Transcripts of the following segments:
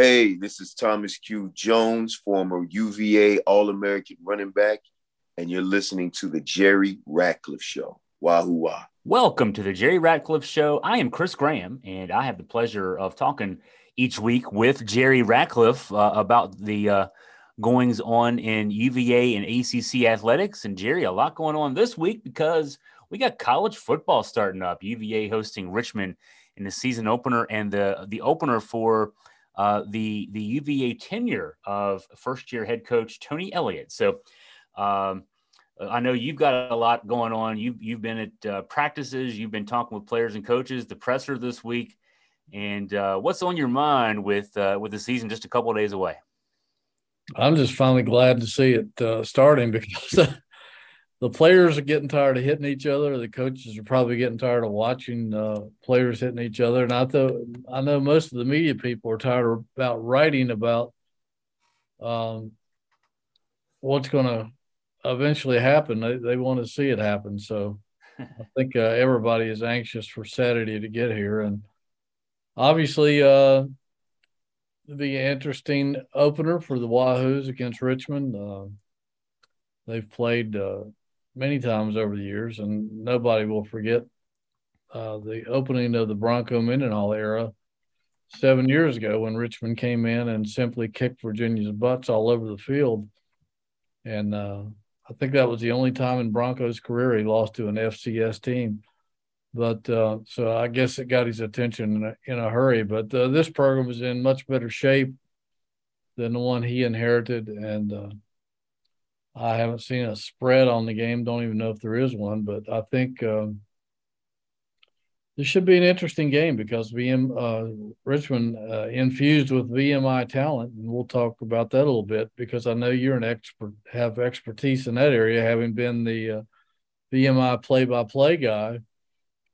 Hey, this is Thomas Q. Jones, former UVA All American running back, and you're listening to the Jerry Ratcliffe Show. Wahoo wah. Welcome to the Jerry Ratcliffe Show. I am Chris Graham, and I have the pleasure of talking each week with Jerry Ratcliffe uh, about the uh, goings on in UVA and ACC athletics. And Jerry, a lot going on this week because we got college football starting up. UVA hosting Richmond in the season opener, and the the opener for uh, the the UVA tenure of first year head coach Tony Elliott. So um, I know you've got a lot going on. You've you've been at uh, practices, you've been talking with players and coaches, the presser this week, and uh, what's on your mind with uh, with the season just a couple days away? I'm just finally glad to see it uh, starting because the players are getting tired of hitting each other. The coaches are probably getting tired of watching uh, players hitting each other. And I thought I know most of the media people are tired about writing about um, what's going to eventually happen. They they want to see it happen. So I think uh, everybody is anxious for Saturday to get here, and obviously. Uh, be an interesting opener for the Wahoos against Richmond. Uh, they've played uh, many times over the years, and nobody will forget uh, the opening of the Bronco Mendenhall era seven years ago when Richmond came in and simply kicked Virginia's butts all over the field. And uh, I think that was the only time in Bronco's career he lost to an FCS team. But uh, so I guess it got his attention in a, in a hurry. But uh, this program is in much better shape than the one he inherited. And uh, I haven't seen a spread on the game. Don't even know if there is one, but I think um, this should be an interesting game because VM uh, Richmond uh, infused with VMI talent, and we'll talk about that a little bit because I know you're an expert, have expertise in that area, having been the uh, VMI play-by-play guy.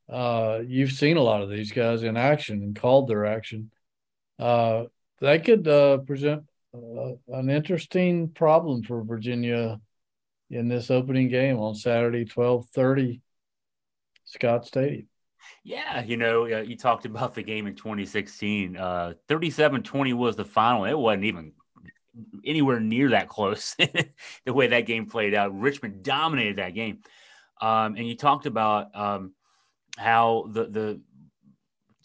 Uh, you've seen a lot of these guys in action and called their action. Uh, they could uh, present uh, an interesting problem for Virginia in this opening game on Saturday, twelve thirty, Scott Stadium. Yeah, you know, uh, you talked about the game in 2016. Uh, 37-20 was the final. It wasn't even anywhere near that close. the way that game played out, Richmond dominated that game. Um, and you talked about um, how the the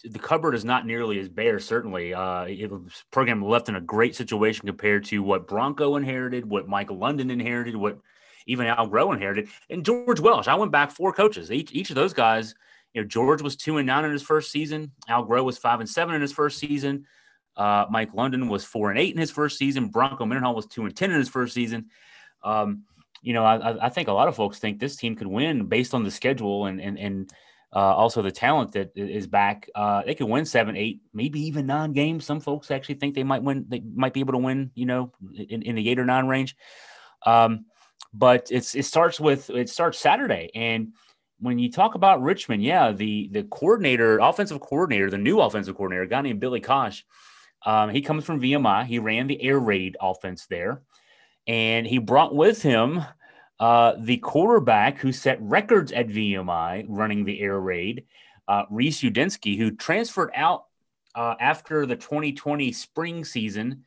the cupboard is not nearly as bare. Certainly, uh, it was program left in a great situation compared to what Bronco inherited, what Michael London inherited, what even Al Groh inherited, and George Welsh. I went back four coaches. Each each of those guys, you know, George was two and nine in his first season. Al Groh was five and seven in his first season. Uh, Mike London was four and eight in his first season. Bronco Mendenhall was two and ten in his first season. Um, you know, I, I think a lot of folks think this team could win based on the schedule and and and uh, also the talent that is back. Uh, they could win seven, eight, maybe even nine games. Some folks actually think they might win. They might be able to win. You know, in, in the eight or nine range. Um, but it's it starts with it starts Saturday, and when you talk about Richmond, yeah, the the coordinator, offensive coordinator, the new offensive coordinator, a guy named Billy Kosh. Um, he comes from VMI. He ran the air raid offense there, and he brought with him uh, the quarterback who set records at VMI running the air raid, uh, Reece Udinski, who transferred out uh, after the 2020 spring season,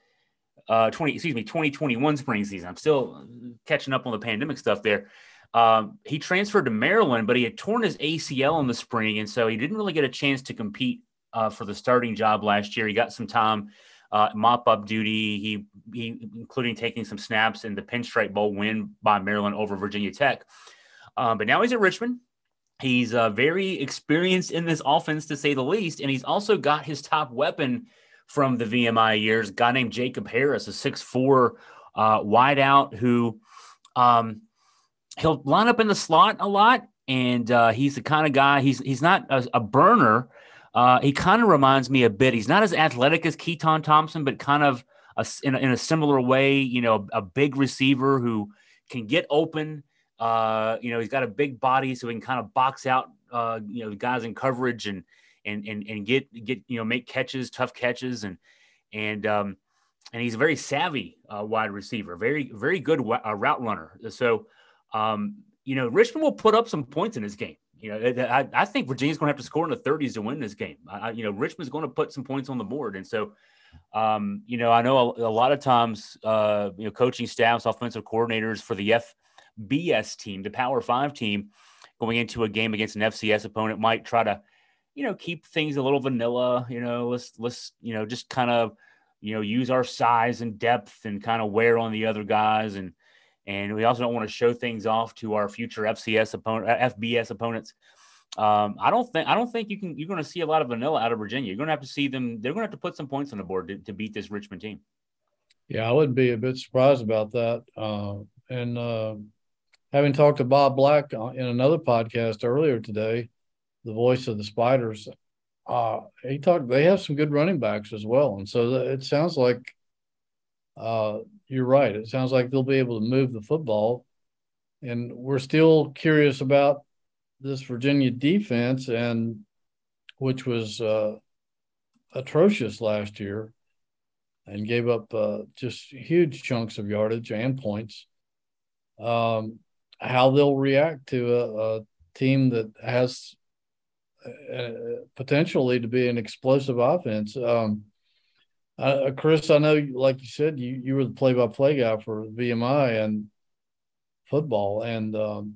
uh, 20 excuse me 2021 spring season. I'm still catching up on the pandemic stuff there. Um, he transferred to Maryland, but he had torn his ACL in the spring, and so he didn't really get a chance to compete uh, for the starting job last year. He got some time uh, mop up duty. He, he, including taking some snaps in the Pinstripe Bowl win by Maryland over Virginia Tech. Um, but now he's at Richmond. He's uh, very experienced in this offense, to say the least, and he's also got his top weapon from the VMI years, guy named Jacob Harris, a six-four uh, wideout who um, he'll line up in the slot a lot, and uh, he's the kind of guy. He's he's not a, a burner, uh, he kind of reminds me a bit. He's not as athletic as Keytaon Thompson, but kind of a, in, a, in, a, similar way. You know, a, a, big receiver who can get open. Uh, you know, he's got a big body, so he can kind of box out. Uh, you know, guys in coverage and and and and get get you know make catches, tough catches, and and um, and he's a very savvy uh, wide receiver, very very good uh, route runner. So, um, you know, Richmond will put up some points in this game. You know, I, I think Virginia's going to have to score in the 30s to win this game. I, you know, Richmond's going to put some points on the board, and so Um, you know, I know a, a lot of times, uh, you know, coaching staffs, offensive coordinators for the FBS team, the Power Five team, going into a game against an FCS opponent might try to, you know, keep things a little vanilla. You know, let's let's you know just kind of you know use our size and depth and kind of wear on the other guys and and we also don't want to show things off to our future FCS opponent, FBS opponents. Um, I don't think I don't think you can. You're going to see a lot of vanilla out of Virginia. You're going to have to see them. They're going to have to put some points on the board to, to beat this Richmond team. Yeah, I wouldn't be a bit surprised about that. Uh, and uh, having talked to Bob Black in another podcast earlier today, the voice of the Spiders, uh, he talked. They have some good running backs as well, and so it sounds like uh, you're right. It sounds like they'll be able to move the football, and we're still curious about this Virginia defense, and which was uh, atrocious last year, and gave up uh, just huge chunks of yardage and points. Um, how they'll react to a, a team that has uh, potentially to be an explosive offense. Um, uh, Chris, I know, like you said, you you were the play-by-play guy for VMI and football, and um,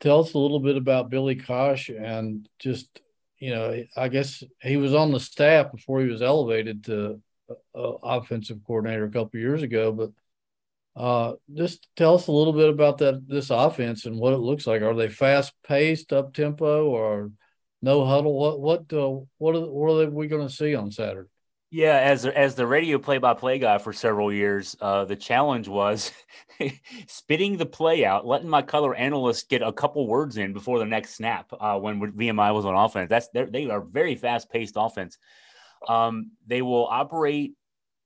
tell us a little bit about Billy Kosh and just you know, I guess he was on the staff before he was elevated to uh, offensive coordinator a couple years ago. But uh, just tell us a little bit about that this offense and what it looks like. Are they fast paced, up tempo, or no huddle? What what uh, what are, what are we going to see on Saturday? Yeah, as as the radio play-by-play guy for several years, uh, the challenge was spitting the play out, letting my color analyst get a couple words in before the next snap. Uh, when VMI was on offense, that's they are very fast-paced offense. Um, they will operate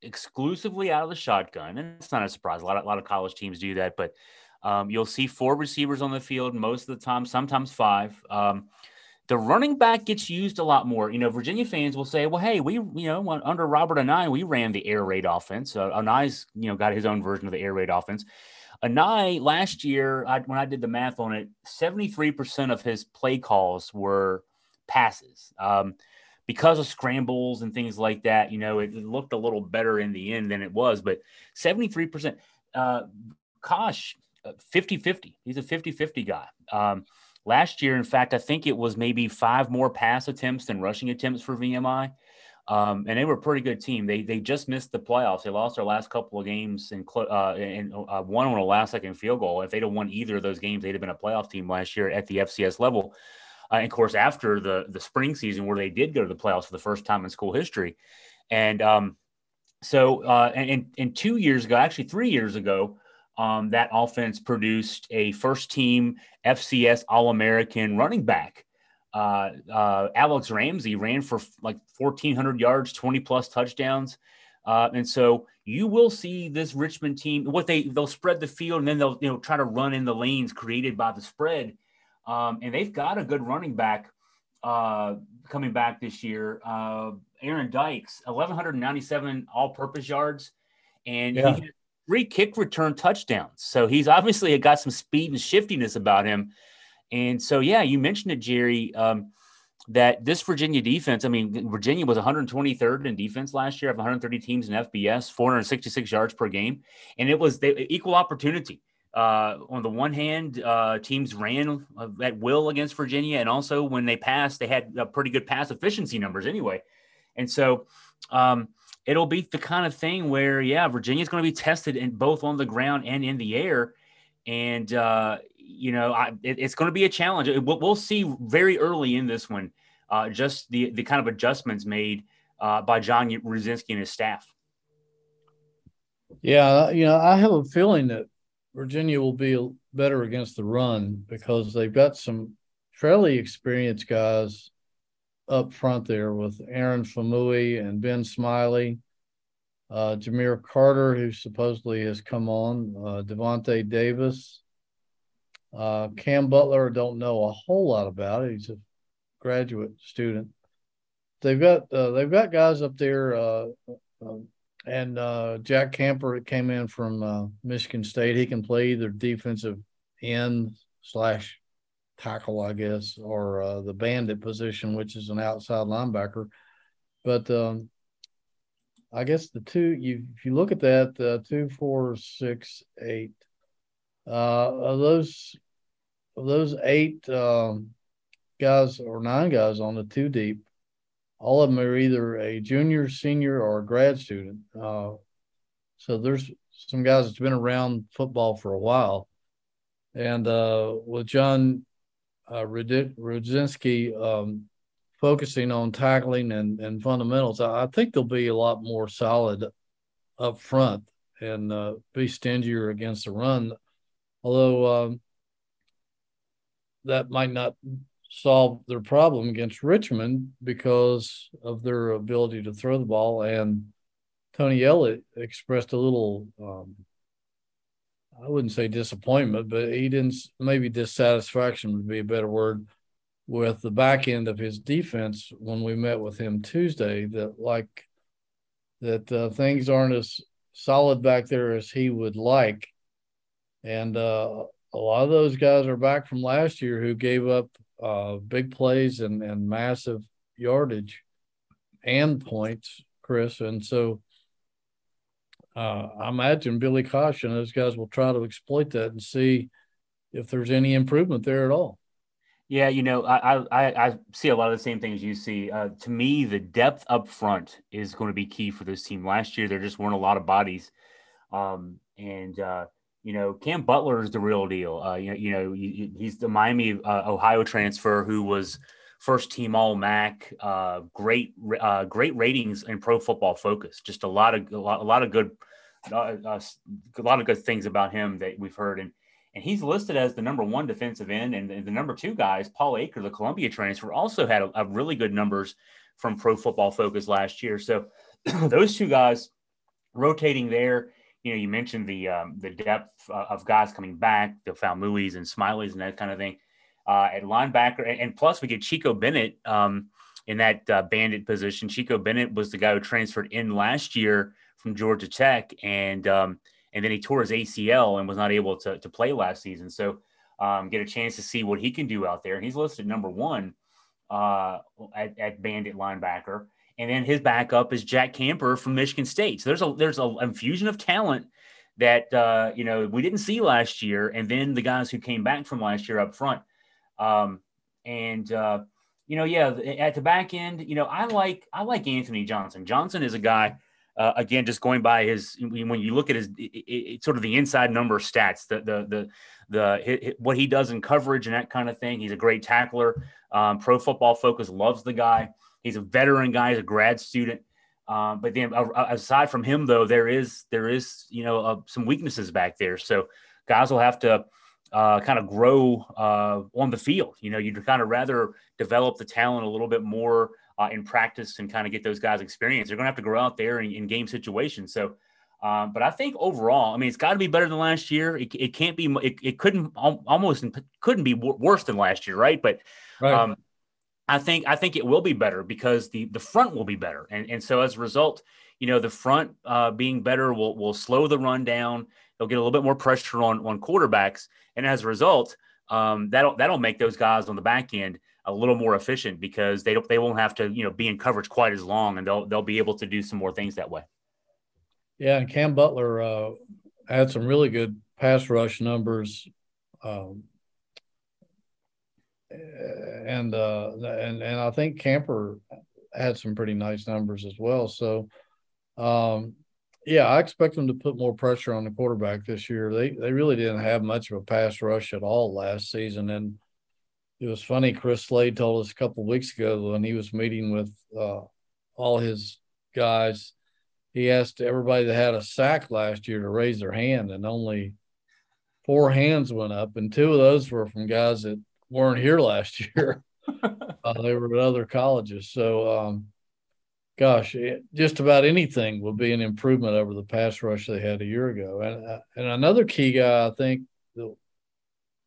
exclusively out of the shotgun, and it's not a surprise. A lot of a lot of college teams do that, but um, you'll see four receivers on the field most of the time, sometimes five. Um, the running back gets used a lot more. You know, Virginia fans will say, "Well, hey, we you know under Robert Anae, we ran the air raid offense. Uh, Anae's you know got his own version of the air raid offense. Anae last year, I, when I did the math on it, seventy three percent of his play calls were passes." Um, because of scrambles and things like that, you know, it, it, looked a little better in the end than it was. But 73%, uh, Kosh, 50 50. He's a 50 50 guy. Um, Last year, in fact, I think it was maybe five more pass attempts than rushing attempts for VMI. Um, and they were a pretty good team. They they just missed the playoffs. They lost their last couple of games and uh, and uh, one on a last second field goal. If they'd have won either of those games, they'd have been a playoff team last year at the FCS level. Uh, and of course, after the the spring season where they did go to the playoffs for the first time in school history, and um, so uh, and, and two years ago, actually three years ago, um, that offense produced a first team FCS All American running back. Uh, uh, Alex Ramsey ran for like 1,400 yards, 20 plus touchdowns. Uh, and so you will see this Richmond team. What they they'll spread the field and then they'll you know try to run in the lanes created by the spread. Um, and they've got a good running back uh, coming back this year. Uh, Aaron Dykes, 1,197 all-purpose yards, and yeah. he three kick return touchdowns. So he's obviously got some speed and shiftiness about him. And so, yeah, you mentioned it, Jerry, um, that this Virginia defense, I mean, Virginia was 123rd in defense last year of 130 teams in FBS, 466 yards per game. And it was the equal opportunity. Uh, on the one hand, uh, teams ran at will against Virginia. And also when they passed, they had pretty good pass efficiency numbers anyway. And so, um, it'll be the kind of thing where, yeah, Virginia's going to be tested in both on the ground and in the air. And, uh, you know, I, it, it's going to be a challenge. We'll, we'll, see very early in this one uh, just the, the kind of adjustments made uh, by John Rudzinski and his staff. Yeah, you know, I have a feeling that Virginia will be better against the run because they've got some fairly experienced guys up front there with Aaron Faumui and Ben Smiley, uh, Jahmeer Carter, who supposedly has come on, uh, Davis, uh, Cam Butler. Don't know a whole lot about it. He's a graduate student. They've got uh, they've got guys up there, uh, um, and uh, Jack Camper came in from uh, Michigan State. He can play either defensive end slash tackle, I guess, or uh, the bandit position, which is an outside linebacker. But um, I guess the two you if you look at that uh, two, four, six, eight, uh, of those of those eight um, guys or nine guys on the two deep, all of them are either a junior, senior, or a grad student. Uh, so there's some guys that's been around football for a while, and uh, with John uh, Rudzinski um, focusing on tackling and, and fundamentals, I think they'll be a lot more solid up front and uh, be stingier against the run. Although um, that might not solve their problem against Richmond because of their ability to throw the ball. And Tony Elliott expressed a little, um, I wouldn't say disappointment, but he didn't, maybe dissatisfaction would be a better word with the back end of his defense when we met with him Tuesday that like that uh, things aren't as solid back there as he would like. And uh, a lot of those guys are back from last year who gave up uh, big plays and, and massive yardage and points, Chris. And so uh, I imagine Billy Kosh and those guys will try to exploit that and see if there's any improvement there at all. Yeah, you know, I I, I see a lot of the same things you see. Uh, to me, the depth up front is going to be key for this team. Last year, there just weren't a lot of bodies, um, and uh, you know, Cam Butler is the real deal. Uh, you know, you know, he's the Miami uh, Ohio transfer who was first team All MAC. Uh, great, uh, great ratings in Pro Football Focus. Just a lot of a lot, a lot of good, uh, uh, a lot of good things about him that we've heard. And and he's listed as the number one defensive end, and, the number two guys, Paul Aker, the Columbia transfer, also had a, a really good numbers from Pro Football Focus last year. So those two guys rotating there you know, you mentioned the um, the depth uh, of guys coming back, the Faumuis and Smileys and that kind of thing. Uh, at linebacker, and, and, plus we get Chico Bennett um, in that uh, bandit position. Chico Bennett was the guy who transferred in last year from Georgia Tech, and um, and then he tore his ACL and was not able to to play last season. So um, get a chance to see what he can do out there. He's listed number one uh, at, at bandit linebacker and then his backup is Jack Camper from Michigan State. So there's a there's a infusion of talent that uh, you know we didn't see last year, and then the guys who came back from last year up front. Um, and uh, you know, yeah, at the back end, you know, I like I like Anthony Johnson. Johnson is a guy. Uh, again, just going by his when you look at his it, it, sort of the inside number stats, the the the the what he does in coverage and that kind of thing. He's a great tackler. Um, Pro Football Focus loves the guy. He's a veteran guy. He's a grad student. Um, but then uh, aside from him, though, there is there is you know uh, some weaknesses back there. So guys will have to uh, kind of grow uh, on the field. You know, you'd kind of rather develop the talent a little bit more uh, in practice and kind of get those guys experience. They're going to have to grow out there in, in game situations. So. Um, but I think overall, I mean, it's got to be better than last year. It, it can't be. It, it couldn't almost couldn't be worse than last year, right? But right. Um, I think I think it will be better because the the front will be better, and and so as a result, you know, the front uh, being better will will slow the run down. They'll get a little bit more pressure on on quarterbacks, and as a result, um, that'll that'll make those guys on the back end a little more efficient because they don't they won't have to you know be in coverage quite as long, and they'll they'll be able to do some more things that way. Yeah, and Cam Butler uh, had some really good pass rush numbers. Um, and uh, and and I think Camper had some pretty nice numbers as well. So, um, yeah, I expect them to put more pressure on the quarterback this year. They they really didn't have much of a pass rush at all last season, and it was funny. Chris Slade told us a couple weeks ago when he was meeting with uh, all his guys. He asked everybody that had a sack last year to raise their hand, and only four hands went up, and two of those were from guys that weren't here last year. uh, they were at other colleges. So, um, gosh, it, just about anything would be an improvement over the pass rush they had a year ago. And uh, and another key guy I think that,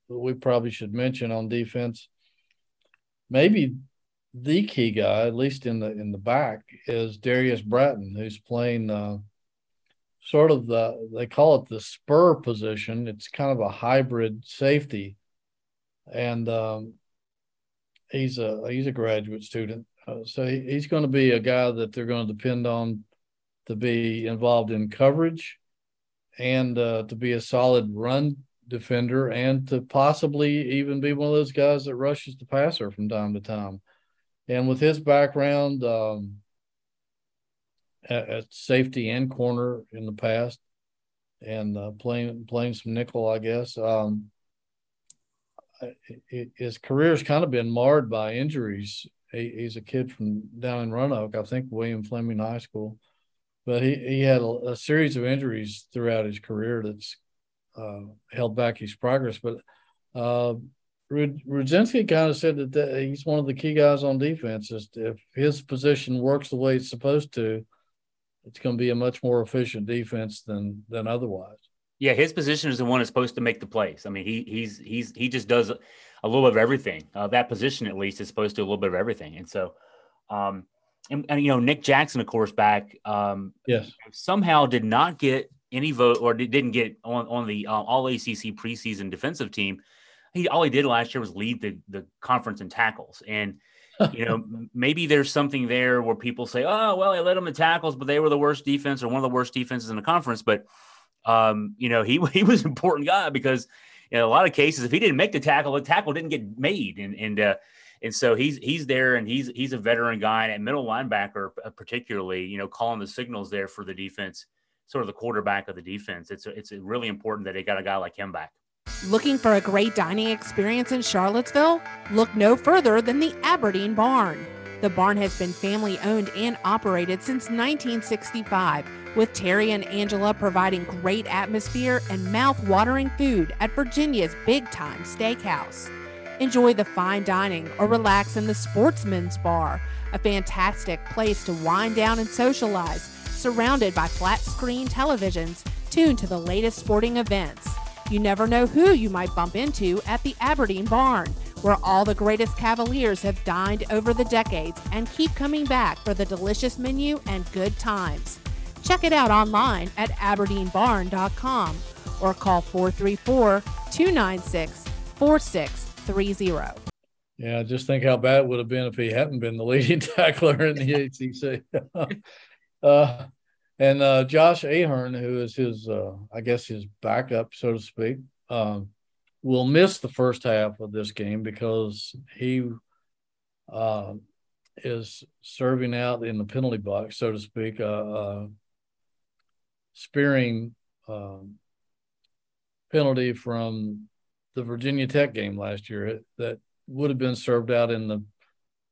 that we probably should mention on defense, maybe the key guy, at least in the in the back, is Darius Bratton, who's playing uh, sort of the they call it the spur position. It's kind of a hybrid safety and um, he's a he's a graduate student, uh, so he, he's going to be a guy that they're going to depend on to be involved in coverage and uh, to be a solid run defender and to possibly even be one of those guys that rushes the passer from time to time. And with his background um, at, at, safety and corner in the past, and uh, playing playing some nickel, I guess. Um, it, his career's kind of been marred by injuries. He, he's a kid from down in Roanoke, I think William Fleming High School, but he, he had a, a series of injuries throughout his career that's uh, held back his progress. But uh, Rudzinski kind of said that, that he's one of the key guys on defense. Is if his position works the way it's supposed to, it's going to be a much more efficient defense than than otherwise. Yeah, his position is the one that's supposed to make the plays. I mean, he he's he's he just does a little bit of everything. Uh, that position, at least, is supposed to do a little bit of everything. And so, um, and, and you know, Nick Jackson, of course, back um, yes, somehow did not get any vote or didn't get on on the uh, All ACC preseason defensive team. He all he did last year was lead the the conference in tackles, and you know maybe there's something there where people say, oh well, they led them in tackles, but they were the worst defense or one of the worst defenses in the conference, but um, you know, he he was an important guy because in a lot of cases, if he didn't make the tackle, the tackle didn't get made, and and uh, and so he's he's there, and he's he's a veteran guy, and at middle linebacker uh, particularly, you know, calling the signals there for the defense, sort of the quarterback of the defense. It's it's really important that they got a guy like him back. Looking for a great dining experience in Charlottesville? Look no further than the Aberdeen Barn. The barn has been family owned and operated since 1965, with Terry and Angela providing great atmosphere and mouth-watering food at Virginia's Big Time Steakhouse. Enjoy the fine dining or relax in the Sportsman's Bar, a fantastic place to wind down and socialize, surrounded by flat screen televisions tuned to the latest sporting events. You never know who you might bump into at the Aberdeen Barn where all the greatest Cavaliers have dined over the decades and keep coming back for the delicious menu and good times. Check it out online at aberdeenbarn.com or call 434 296 4630. Yeah, just think how bad it would have been if he hadn't been the leading tackler in the ACC. uh, and uh, Josh Ahern, who is his, uh, I guess, his backup, so to speak, um, will miss the first half of this game because he uh, is serving out in the penalty box, so to speak, uh, uh, spearing um, penalty from the Virginia Tech game last year that would have been served out in the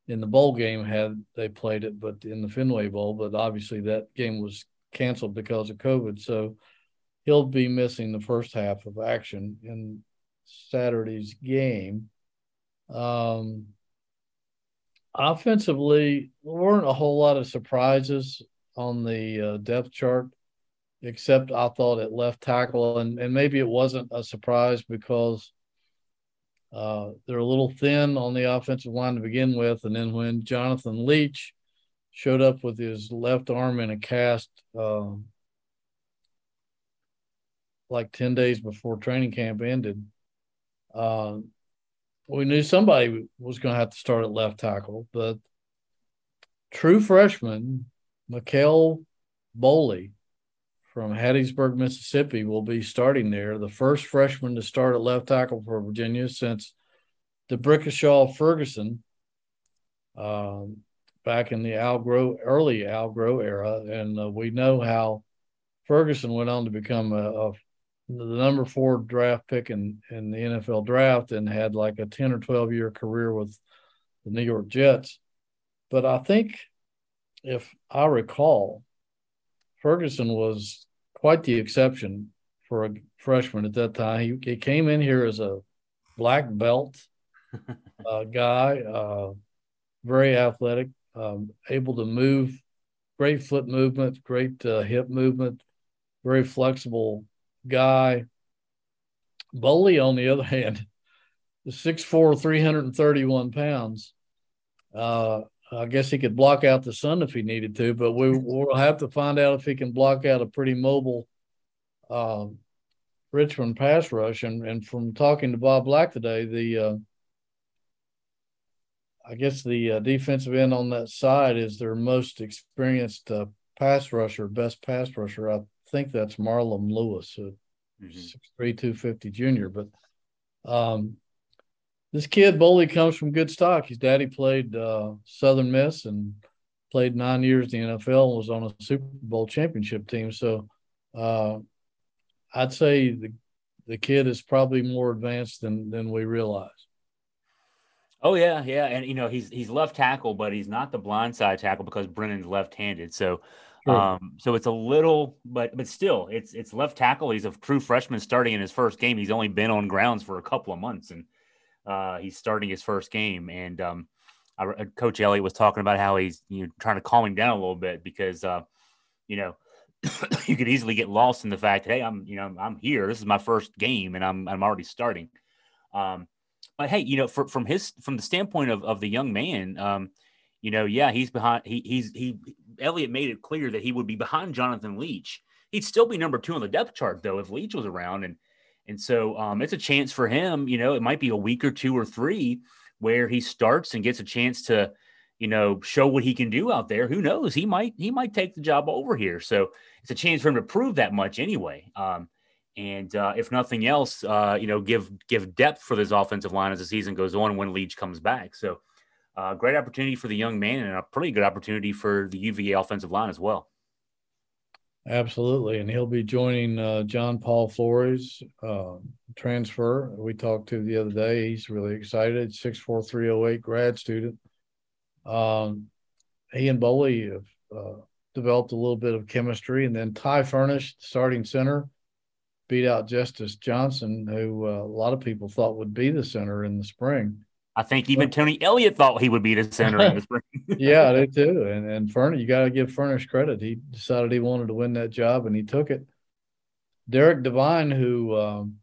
in the bowl game had they played it, but in the Fenway Bowl. But obviously that game was canceled because of COVID, so he'll be missing the first half of action. And Saturday's game. Um, offensively, there weren't a whole lot of surprises on the uh, depth chart, except I thought at left tackle, and, and maybe it wasn't a surprise because uh, they're a little thin on the offensive line to begin with. And then when Jonathan Leach showed up with his left arm in a cast, uh, like 10 days before training camp ended, uh, we knew somebody was going to have to start at left tackle, but true freshman McKale Boley from Hattiesburg, Mississippi, will be starting there. The first freshman to start at left tackle for Virginia since the D'Brickashaw Ferguson um, back in the Al early Al Groh era. And uh, we know how Ferguson went on to become a, a the number four draft pick in, in the NFL draft and had like a 10 or 12 year career with the New York Jets. But I think if I recall, Ferguson was quite the exception for a freshman at that time. He, he came in here as a black belt uh, guy, uh, very athletic, um, able to move, great foot movement, great uh, hip movement, very flexible guy. Boley, on the other hand, is 6'4, 331 pounds. Uh, I guess he could block out the sun if he needed to, but we, will have to find out if he can block out a pretty mobile uh, Richmond pass rush. And, and from talking to Bob Black today, the uh, I guess the uh, defensive end on that side is their most experienced uh, pass rusher, best pass rusher. I think that's Marlon Lewis, a Mhm. six three two fifty junior. But um, this kid Boley comes from good stock. His daddy played uh, Southern Miss and played nine years in the NFL and was on a Super Bowl championship team. So uh, I'd say the the kid is probably more advanced than than we realize. Oh yeah, yeah, and you know he's he's left tackle, but he's not the blind side tackle because Brennan's left-handed. So. Um, so it's a little, but but still, it's it's left tackle. He's a true freshman starting in his first game. He's only been on grounds for a couple of months, and uh, he's starting his first game. And um, uh, Coach Elliott was talking about how he's you know trying to calm him down a little bit because uh, you know you could easily get lost in the fact, hey, I'm you know I'm here. This is my first game, and I'm I'm already starting. Um, but hey, you know, for, from his from the standpoint of, of the young man, um, you know, yeah, he's behind. He he's he. Elliott made it clear that he would be behind Jonathan Leach. He'd still be number two on the depth chart though if Leach was around, and and so um, it's a chance for him. You know, it might be a week or two or three where he starts and gets a chance to, you know, show what he can do out there. Who knows? He might he might take the job over here. So it's a chance for him to prove that much anyway. Um, and uh, if nothing else, uh, you know, give give depth for this offensive line as the season goes on when Leach comes back. So, uh, great opportunity for the young man, and a pretty good opportunity for the UVA offensive line as well. Absolutely, and he'll be joining uh, John Paul Flores uh, transfer. We talked to the other day. He's really excited. Six four three zero eight grad student. Um, he and Boley have uh, developed a little bit of chemistry, and then Ty Furnish, starting center, beat out Justice Johnson, who uh, a lot of people thought would be the center in the spring. I think even Tony Elliott thought he would be the center in the spring. yeah, they do. And and Furnish, you got to give Furnish credit. He decided he wanted to win that job, and he took it. Derek Devine, who um,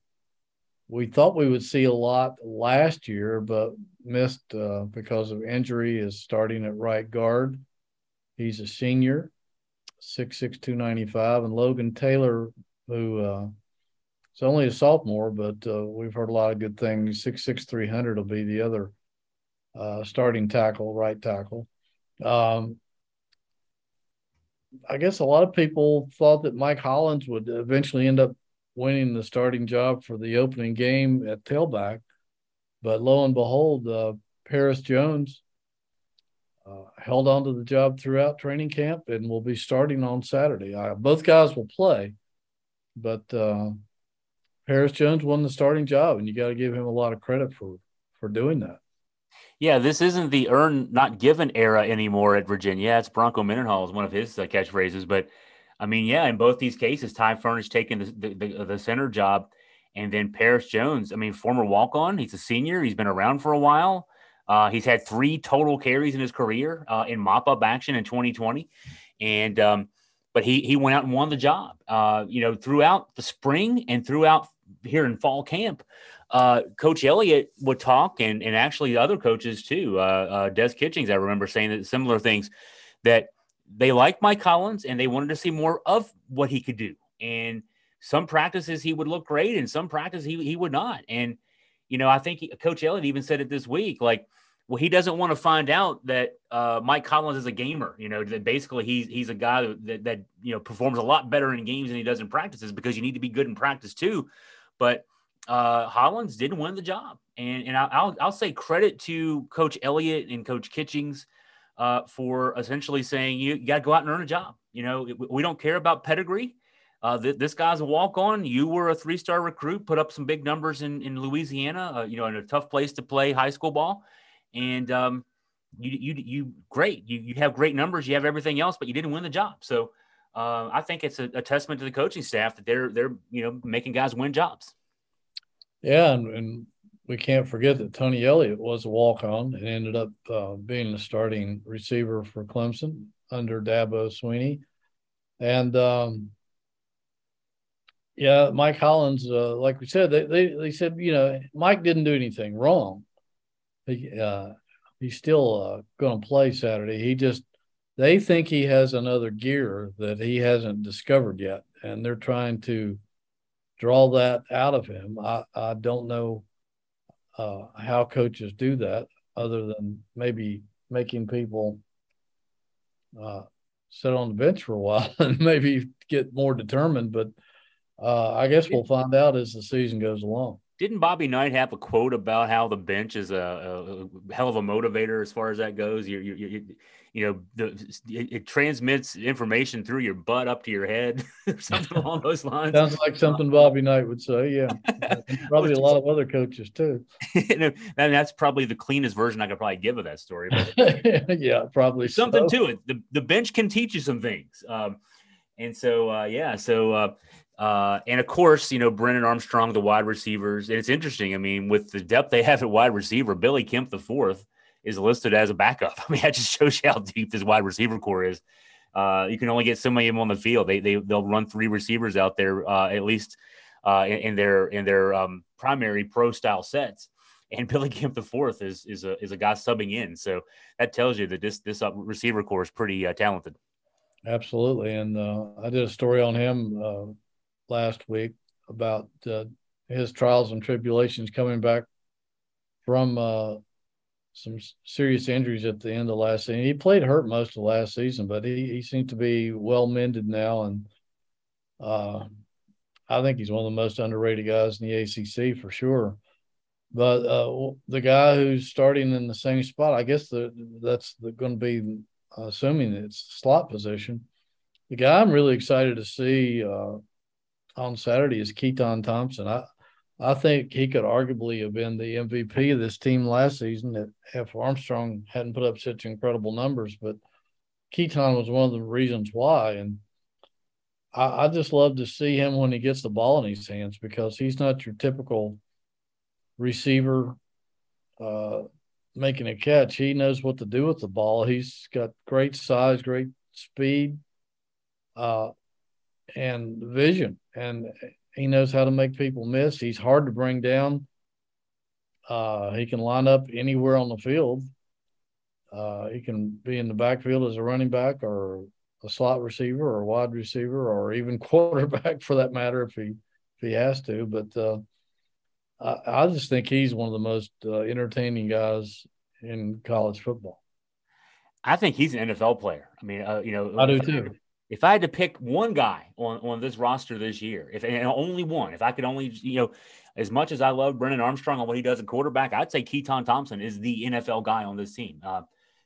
we thought we would see a lot last year, but missed uh, because of injury, is starting at right guard. He's a senior, six six two ninety five, and Logan Taylor, who uh, is only a sophomore, but uh, we've heard a lot of good things. Six six three hundred will be the other uh, starting tackle, right tackle. Um, I guess a lot of people thought that Mike Hollins would eventually end up winning the starting job for the opening game at tailback, but lo and behold, uh, Paris Jones uh, held on to the job throughout training camp and will be starting on Saturday. Uh, both guys will play, but uh, Paris Jones won the starting job, and you got to give him a lot of credit for for doing that. Yeah, this isn't the earn not given era anymore at Virginia. It's Bronco Mendenhall is one of his uh, catchphrases, but I mean, yeah, in both these cases, Ty Furnish taking the, the, the center job, and then Paris Jones. I mean, former walk on. He's a senior. He's been around for a while. Uh, he's had three total carries in his career uh, in mop up action in 2020, and um, but he he went out and won the job. Uh, you know, throughout the spring and throughout here in fall camp, uh, Coach Elliott would talk, and and actually other coaches too. Uh, uh, Des Kitchings, I remember saying that similar things that they liked Mike Hollins and they wanted to see more of what he could do. And some practices he would look great, and some practices he he would not. And you know, I think he, Coach Elliott even said it this week, like. Well, he doesn't want to find out that uh, Mike Hollins is a gamer. You know, that basically he's he's a guy that, that you know performs a lot better in games than he does in practices because you need to be good in practice too. But uh, Hollins didn't win the job, and and I'll I'll say credit to Coach Elliott and Coach Kitchings uh, for essentially saying you, got to go out and earn a job. You know, we don't care about pedigree. Uh, th- this guy's a walk on. You were a three star recruit, put up some big numbers in in Louisiana. Uh, you know, in a tough place to play high school ball, and um, you you you great. You you have great numbers. You have everything else, but you didn't win the job. So. Uh, I think it's a, a testament to the coaching staff that they're they're you know making guys win jobs. Yeah, and, and we can't forget that Tony Elliott was a walk on and ended up uh, being the starting receiver for Clemson under Dabo Swinney, And um, yeah, Mike Hollins, uh, like we said, they, they, they said, you know, Mike didn't do anything wrong. He, uh, he's still uh, going to play Saturday. He just, they think he has another gear that he hasn't discovered yet. And they're trying to draw that out of him. I, I don't know uh, how coaches do that other than maybe making people uh, sit on the bench for a while and maybe get more determined. But uh, I guess we'll find out as the season goes along. Didn't Bobby Knight have a quote about how the bench is a, a hell of a motivator as far as that goes? You, you, you, you know, the, it, it, transmits information through your butt up to your head, something along those lines. Sounds like something Bobby Knight would say. Yeah, probably a lot of other coaches too. and that's probably the cleanest version I could probably give of that story. But yeah, probably something so. to it. The the bench can teach you some things. Um, and so uh, yeah, so. Uh, uh, and of course, you know, Brennan Armstrong, the wide receivers. And it's interesting. I mean, with the depth they have at wide receiver, Billy Kemp the fourth is listed as a backup. I mean, that just shows you how deep this wide receiver corps is. Uh, you can only get so many of them on the field. They they they'll run three receivers out there uh, at least uh, in, in, their in their um, primary pro style sets. And Billy Kemp the fourth is is a is a guy subbing in. So that tells you that this this receiver corps is pretty uh, talented. Absolutely, and uh, I did a story on him last week about uh, his trials and tribulations coming back from uh, some serious injuries at the end of last season. He played hurt most of last season, but he, he seems to be well mended now. And uh, I think he's one of the most underrated guys in the ACC for sure. But uh, the guy who's starting in the same spot, I guess the, that's going to be assuming it's slot position. The guy I'm really excited to see uh, on Saturday is Keytaon Thompson. I I think he could arguably have been the MVP of this team last season if Armstrong hadn't put up such incredible numbers. But Keytaon was one of the reasons why. And I, I just love to see him when he gets the ball in his hands because he's not your typical receiver uh, making a catch. He knows what to do with the ball. He's got great size, great speed. Uh, and vision, and he knows how to make people miss. He's hard to bring down. Uh, he can line up anywhere on the field. Uh, he can be in the backfield as a running back or a slot receiver or wide receiver or even quarterback for that matter if he if he has to. But uh, I, I, just think he's one of the most uh, entertaining guys in college football. I think he's an NFL player. I mean, uh, you know, I do too if I had to pick one guy on, on this roster this year, if and only one, if I could only, you know, as much as I love Brennan Armstrong and what he does at quarterback, I'd say Keytaon Thompson is the NFL guy on this team. Uh,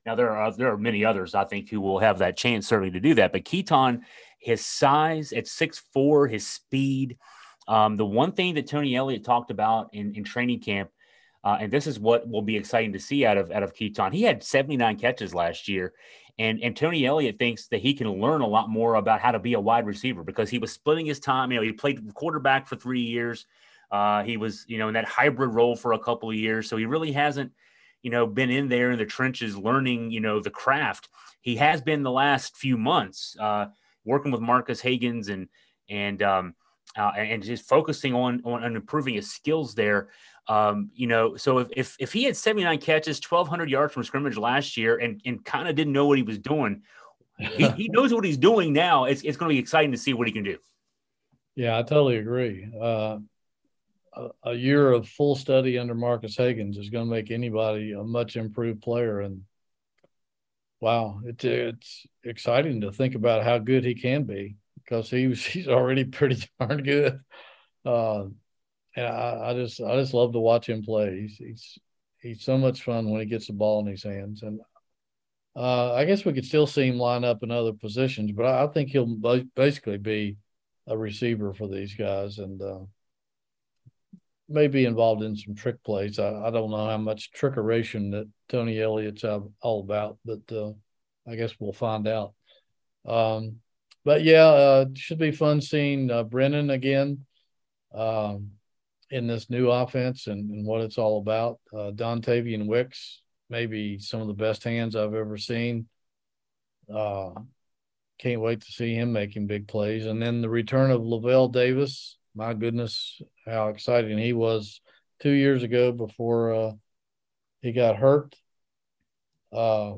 now there are there are many others I think who will have that chance certainly to do that, but Keytaon, his size at six four, his speed, um, the one thing that Tony Elliott talked about in, in training camp, uh, and this is what will be exciting to see out of out of Keytaon. He had 79 catches last year, and, and Tony Elliott thinks that he can learn a lot more about how to be a wide receiver because he was splitting his time. You know, he played quarterback for three years. Uh, he was, you know, in that hybrid role for a couple of years. So he really hasn't, you know, been in there in the trenches learning, you know, the craft. He has been the last few months uh, working with Marcus Hagans and and um, uh, and just focusing on on improving his skills there. Um, you know, so if, if, if he had 79 catches, 1,200 yards from scrimmage last year, and and kind of didn't know what he was doing, he, he, knows what he's doing now. It's it's going to be exciting to see what he can do. Yeah, I totally agree. Uh, a, a, year of full study under Marcus Hagans is going to make anybody a much improved player, and wow, it's it's exciting to think about how good he can be because he was he's already pretty darn good. Uh, and I, I, just I just love to watch him play. He's he's he's so much fun when he gets the ball in his hands, and uh, I guess we could still see him line up in other positions, but I, I think he'll basically be a receiver for these guys, and uh, may be involved in some trick plays. I, I don't know how much trickeration that Tony Elliott's all about, but uh, I guess we'll find out. Um, but yeah, uh, should be fun seeing uh, Brennan again. Um, in this new offense and, and what it's all about. Uh, Dontayvion Wicks, maybe some of the best hands I've ever seen. Uh, can't wait to see him making big plays. And then the return of Lavel Davis. My goodness, how exciting he was two years ago before uh, he got hurt. Uh,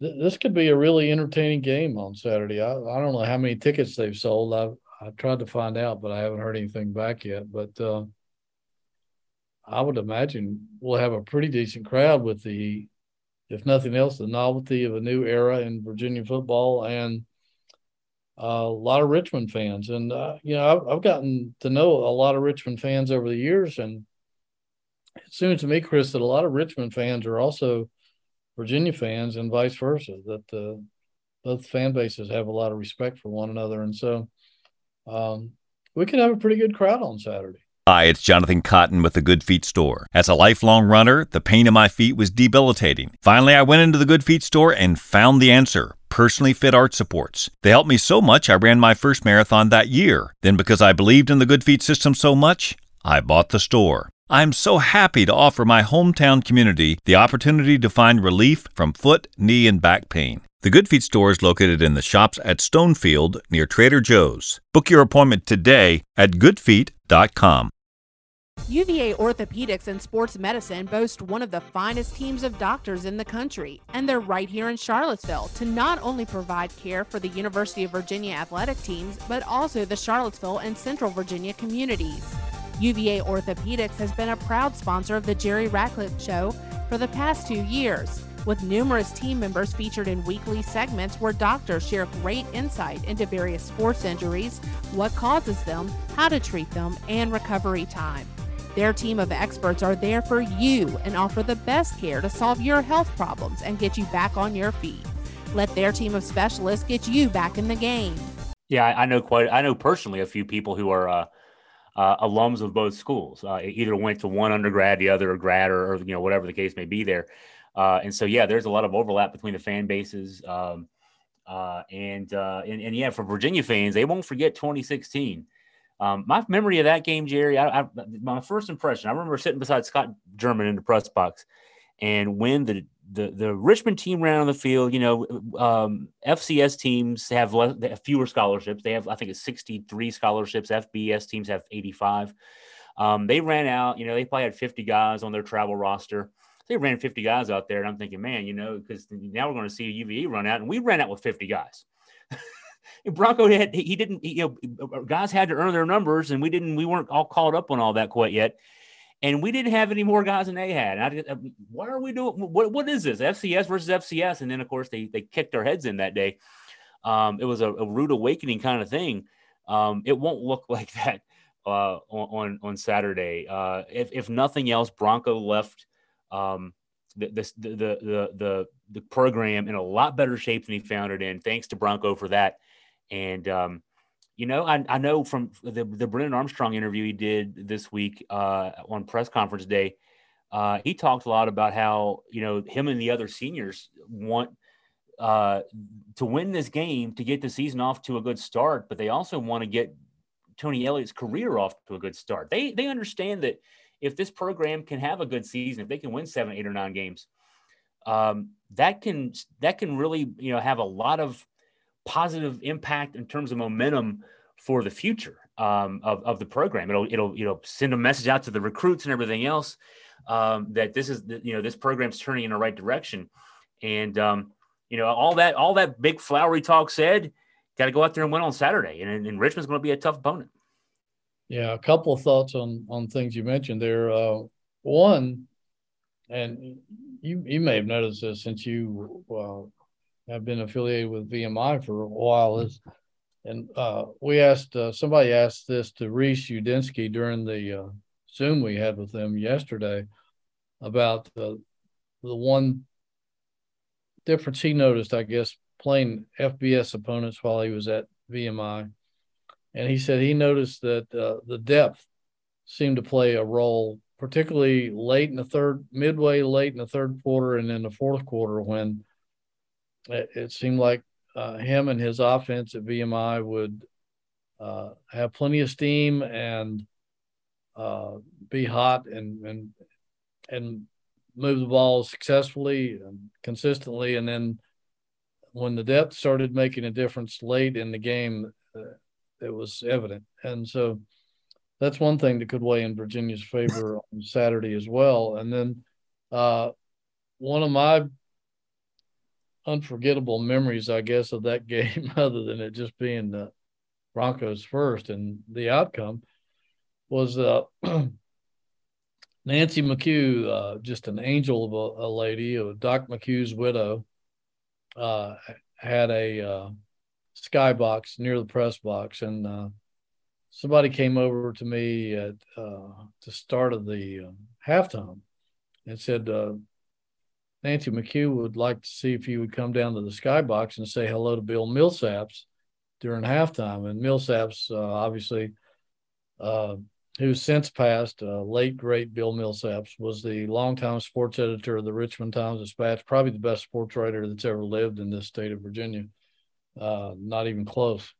th- this could be a really entertaining game on Saturday. I, I don't know how many tickets they've sold. I've, I tried to find out, but I haven't heard anything back yet. But uh, I would imagine we'll have a pretty decent crowd with the if nothing else, the novelty of a new era in Virginia football and uh, a lot of Richmond fans. And, uh, you know, I've, I've, gotten to know a lot of Richmond fans over the years. And it seems to me, Chris, that a lot of Richmond fans are also Virginia fans and vice versa, that uh, both fan bases have a lot of respect for one another. And so um, we could have a pretty good crowd on Saturday. Hi, it's Jonathan Cotton with the Good Feet store. As a lifelong runner, the pain in my feet was debilitating. Finally, I went into the Good Feet store and found the answer personally fit arch supports. They helped me so much I ran my first marathon that year. Then, because I believed in the Good Feet system so much, I bought the store. I'm so happy to offer my hometown community the opportunity to find relief from foot, knee, and back pain. The Good Feet store is located in the shops at Stonefield near Trader Joe's. Book your appointment today at goodfeet.com. UVA Orthopedics and Sports Medicine boast one of the finest teams of doctors in the country, and they're right here in Charlottesville to not only provide care for the University of Virginia athletic teams, but also the Charlottesville and Central Virginia communities. UVA Orthopedics has been a proud sponsor of the Jerry Ratcliffe Show for the past two years, with numerous team members featured in weekly segments where doctors share great insight into various sports injuries, what causes them, how to treat them, and recovery time. Their team of experts are there for you and offer the best care to solve your health problems and get you back on your feet. Let their team of specialists get you back in the game. Yeah, I know quite. I know personally a few people who are uh, uh, alums of both schools. Uh, either went to one undergrad, the other a grad, or, or, you know whatever the case may be there. Uh, and so yeah, there's a lot of overlap between the fan bases. Um, uh, and, uh, and and yeah, for Virginia fans, they won't forget 2016. Um, my memory of that game, Jerry, I, I, my first impression, I remember sitting beside Scott German in the press box, and when the the, the Richmond team ran on the field, you know, um, FCS teams have, less, fewer scholarships. They have, I think, it's 63 scholarships. FBS teams have 85. Um, they ran out, you know, they probably had 50 guys on their travel roster. They ran 50 guys out there, and I'm thinking, man, you know, because now we're going to see a UVA run out, and we ran out with 50 guys. Bronco had he didn't you know guys had to earn their numbers and we didn't we weren't all caught up on all that quite yet and we didn't have any more guys than they had. And I, why are we doing what what is this FCS versus FCS and then of course they they kicked our heads in that day. Um, it was a, a, rude awakening kind of thing. Um, it won't look like that uh, on on Saturday. Uh, if if nothing else, Bronco left um, the, the, the the the program in a lot better shape than he found it in. Thanks to Bronco for that. And, um, you know, I, I know from the, the Brennan Armstrong interview he did this week uh, on press conference day, uh, he talked a lot about how, you know, him and the other seniors want uh, to win this game to get the season off to a good start, but they also want to get Tony Elliott's career off to a good start. They, they understand that if this program can have a good season, if they can win seven, eight, or nine games, um, that can that can really you know have a lot of positive impact in terms of momentum for the future um, of, of the program. It'll it'll you know send a message out to the recruits and everything else um, that this is you know this program's turning in the right direction, and um, you know all that all that big flowery talk said, got to go out there and win on Saturday, and, and Richmond's going to be a tough opponent. Yeah, a couple of thoughts on on things you mentioned there. Uh, one, and you you may have noticed this since you uh, have been affiliated with VMI for a while is, and uh, we asked uh, somebody asked this to Reece Udinski during the uh, Zoom we had with them yesterday about the the one difference he noticed, I guess, playing FBS opponents while he was at VMI, and he said he noticed that uh, the depth seemed to play a role, particularly late in the third, midway late in the third quarter, and in the fourth quarter when it, it seemed like uh, him and his offense at VMI would uh, have plenty of steam and uh, be hot and and and move the ball successfully and consistently. And then when the depth started making a difference late in the game, uh, it was evident. And so that's one thing that could weigh in Virginia's favor on Saturday as well. And then uh, one of my unforgettable memories, I guess, of that game, other than it just being the Broncos first and the outcome was uh, Nancy McHugh, uh, just an angel of a, a lady, Doc McHugh's widow, uh, had a uh, skybox near the press box, and uh, somebody came over to me at uh, the start of the uh, halftime and said, uh, Nancy McHugh would like to see if you would come down to the skybox and say hello to Bill Millsaps during halftime. And Millsaps, uh, obviously, uh, who's since passed, uh, late great Bill Millsaps, was the longtime sports editor of the Richmond Times Dispatch, probably the best sports writer that's ever lived in this state of Virginia. Uh, not even close.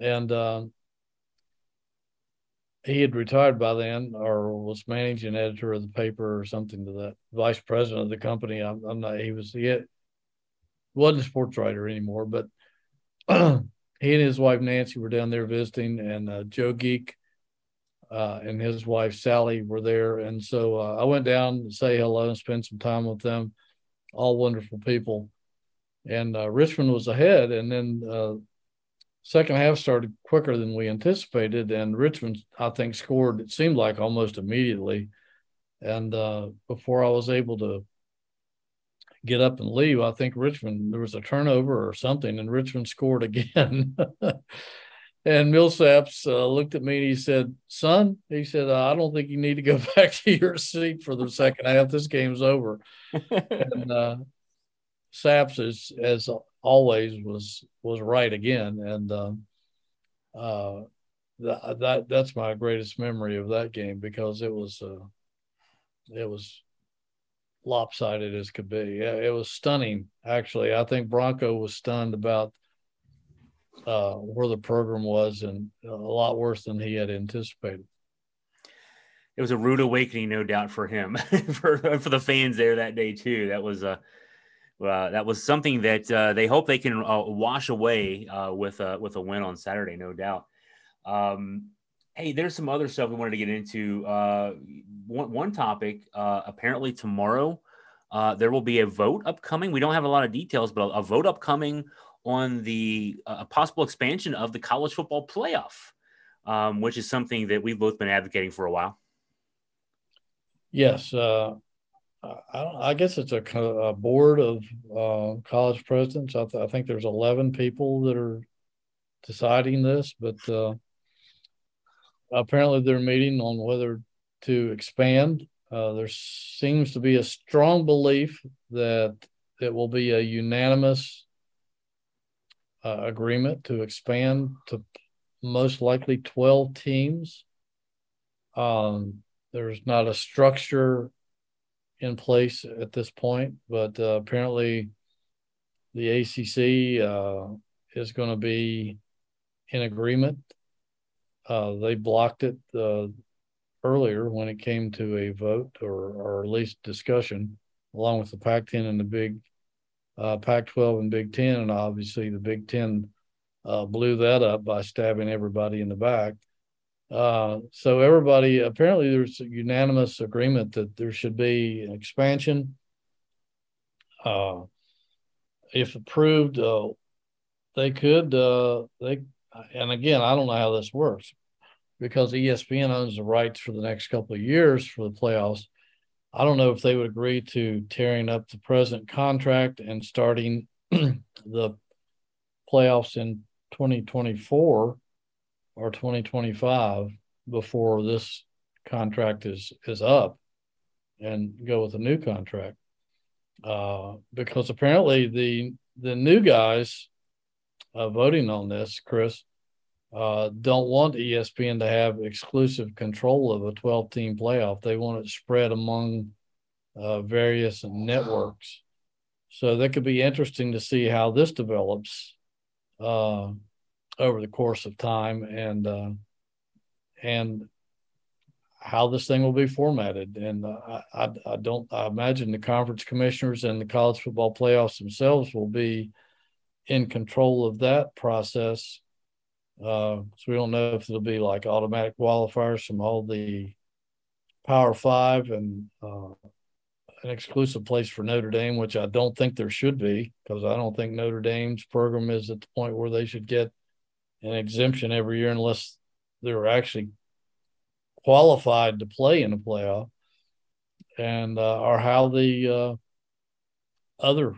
And uh, he had retired by then or was managing editor of the paper or something to that vice president of the company. I'm, I'm not, he was, he wasn't a sports writer anymore, but he and his wife Nancy were down there visiting, and uh, Joe Gieck uh, and his wife Sally were there. And so uh, I went down to say hello and spend some time with them. All wonderful people. And uh, Richmond was ahead, and then uh, second half started quicker than we anticipated, and Richmond, I think, scored. It seemed like almost immediately, and uh, before I was able to get up and leave, I think Richmond there was a turnover or something, and Richmond scored again. and Millsaps uh, looked at me and he said, "Son," he said, "I don't think you need to go back to your seat for the second half. This game's over." and uh, Saps is as always was was right again, and um, uh, that, that that's my greatest memory of that game because it was uh, it was lopsided as could be. It was stunning, actually. I think Bronco was stunned about uh, where the program was, and a lot worse than he had anticipated. It was a rude awakening, no doubt, for him, for for the fans there that day too. That was a uh, that was something that uh, they hope they can uh, wash away uh, with a with a win on Saturday, no doubt. Um, hey, there's some other stuff we wanted to get into. Uh, one, one topic, uh, apparently tomorrow, there will be a vote upcoming. We don't have a lot of details, but a, a vote upcoming on the a possible expansion of the college football playoff, um, which is something that we've both been advocating for a while. Yes, I, I guess it's a, a board of uh, college presidents. I, th- I, think there's 11 people that are deciding this, but uh, apparently they're meeting on whether to expand. Uh, there seems to be a strong belief that it will be a unanimous uh, agreement to expand to most likely 12 teams. Um, there's not a structure in place at this point, but uh, apparently the ACC uh, is going to be in agreement. Uh, they blocked it uh, earlier when it came to a vote or, or at least discussion, along with the Pac 10 and the Big uh, Pac 12 and Big 10. And obviously, the Big 10 uh, blew that up by stabbing everybody in the back. Uh, so everybody apparently there's a unanimous agreement that there should be an expansion. Uh, if approved, uh, they could uh, they and again I don't know how this works because ESPN owns the rights for the next couple of years for the playoffs. I don't know if they would agree to tearing up the present contract and starting the playoffs in 2024 or 2025 before this contract is is up and go with a new contract. Uh, because apparently the the new guys uh, voting on this chris uh, don't want espn to have exclusive control of a 12 team playoff. They want it spread among uh, various networks. So that could be interesting to see how this develops uh, over the course of time and uh, and how this thing will be formatted. And uh, I, I don't I imagine the conference commissioners and the college football playoffs themselves will be in control of that process. Uh, so we don't know if it'll be like automatic qualifiers from all the Power Five and uh, an exclusive place for Notre Dame, which I don't think there should be because I don't think Notre Dame's program is at the point where they should get an exemption every year unless they're actually qualified to play in a playoff. and uh, or how the uh, other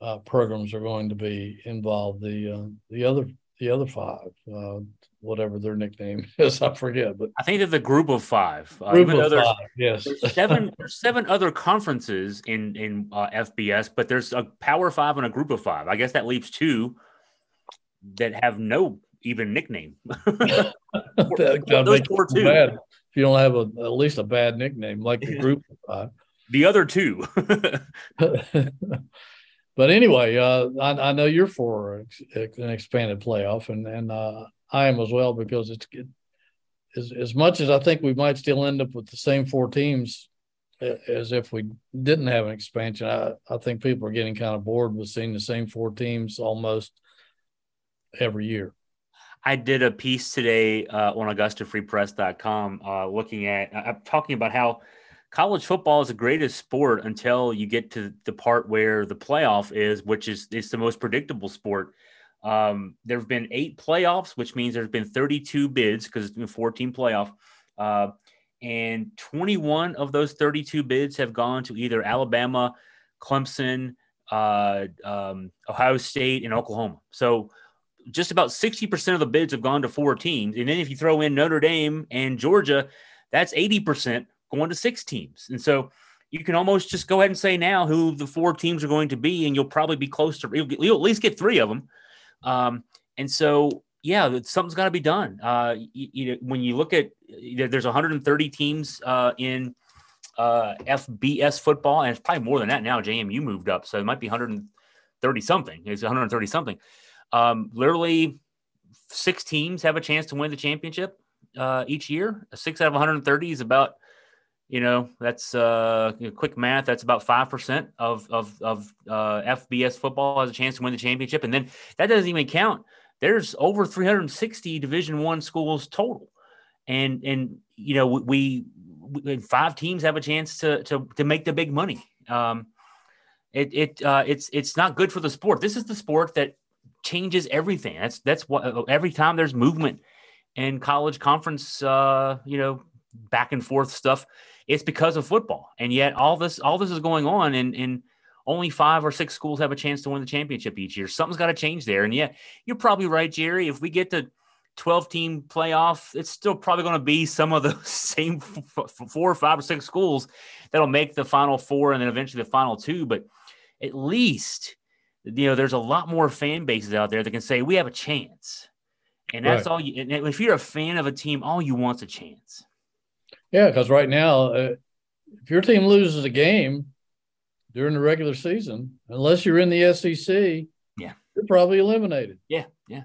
uh, programs are going to be involved. The uh, the other the other five, uh, whatever their nickname is, I forget. But I think they're the group of five. Uh, group of five, yes. There's seven there's seven other conferences in in uh, FBS, but there's a Power Five and a Group of Five. I guess that leaves two that have no even nickname. those four two. Bad if you don't have a, at least a bad nickname like the Group Five. The other two. but anyway, uh, I, I, know you're for an expanded playoff, and and uh, I am as well because it's it, as as much as I think we might still end up with the same four teams as if we didn't have an expansion. I, I think people are getting kind of bored with seeing the same four teams almost every year. I did a piece today uh, on AugustaFreePress.com uh, looking at, uh, talking about how college football is the greatest sport until you get to the part where the playoff is, which is it's the most predictable sport. Um, there have been eight playoffs, which means there's been 32 bids because it's been 14 playoff. Uh, and 21 of those 32 bids have gone to either Alabama, Clemson, uh, um, Ohio State, and Oklahoma. So just about 60% of the bids have gone to four teams. And then if you throw in Notre Dame and Georgia, that's 80% going to six teams. And so you can almost just go ahead and say now who the four teams are going to be, and you'll probably be close to, you'll, you'll at least get three of them. Um, and so, yeah, something's got to be done. Uh, you, you, know, when you look at, there's 130 teams uh, in uh, FBS football, and it's probably more than that now. JMU moved up, so it might be 130 something. It's 130 something. Um, literally, six teams have a chance to win the championship uh, each year. Six out of 130 is about you know that's uh quick math that's about 5% of of of uh, fbs football has a chance to win the championship. And then that doesn't even count. There's over 360 division one schools total. And and you know we, we five teams have a chance to to to make the big money. Um it it uh it's it's not good for the sport. This is the sport that changes everything that's that's what every time there's movement in college conference uh you know back and forth stuff it's because of football. And yet all this all this is going on and and only five or six schools have a chance to win the championship each year. Something's got to change there. And yeah, you're probably right, Jerry. If we get to 12 team playoff, it's still probably going to be some of the same four or five or six schools that'll make the final four and then eventually the final two. But at least, you know, there's a lot more fan bases out there that can say we have a chance. And that's right. all you, and if you're a fan of a team, all you want's a chance. Yeah, because right now, uh, if your team loses a game during the regular season, unless you're in the SEC, yeah, you're probably eliminated. Yeah, yeah,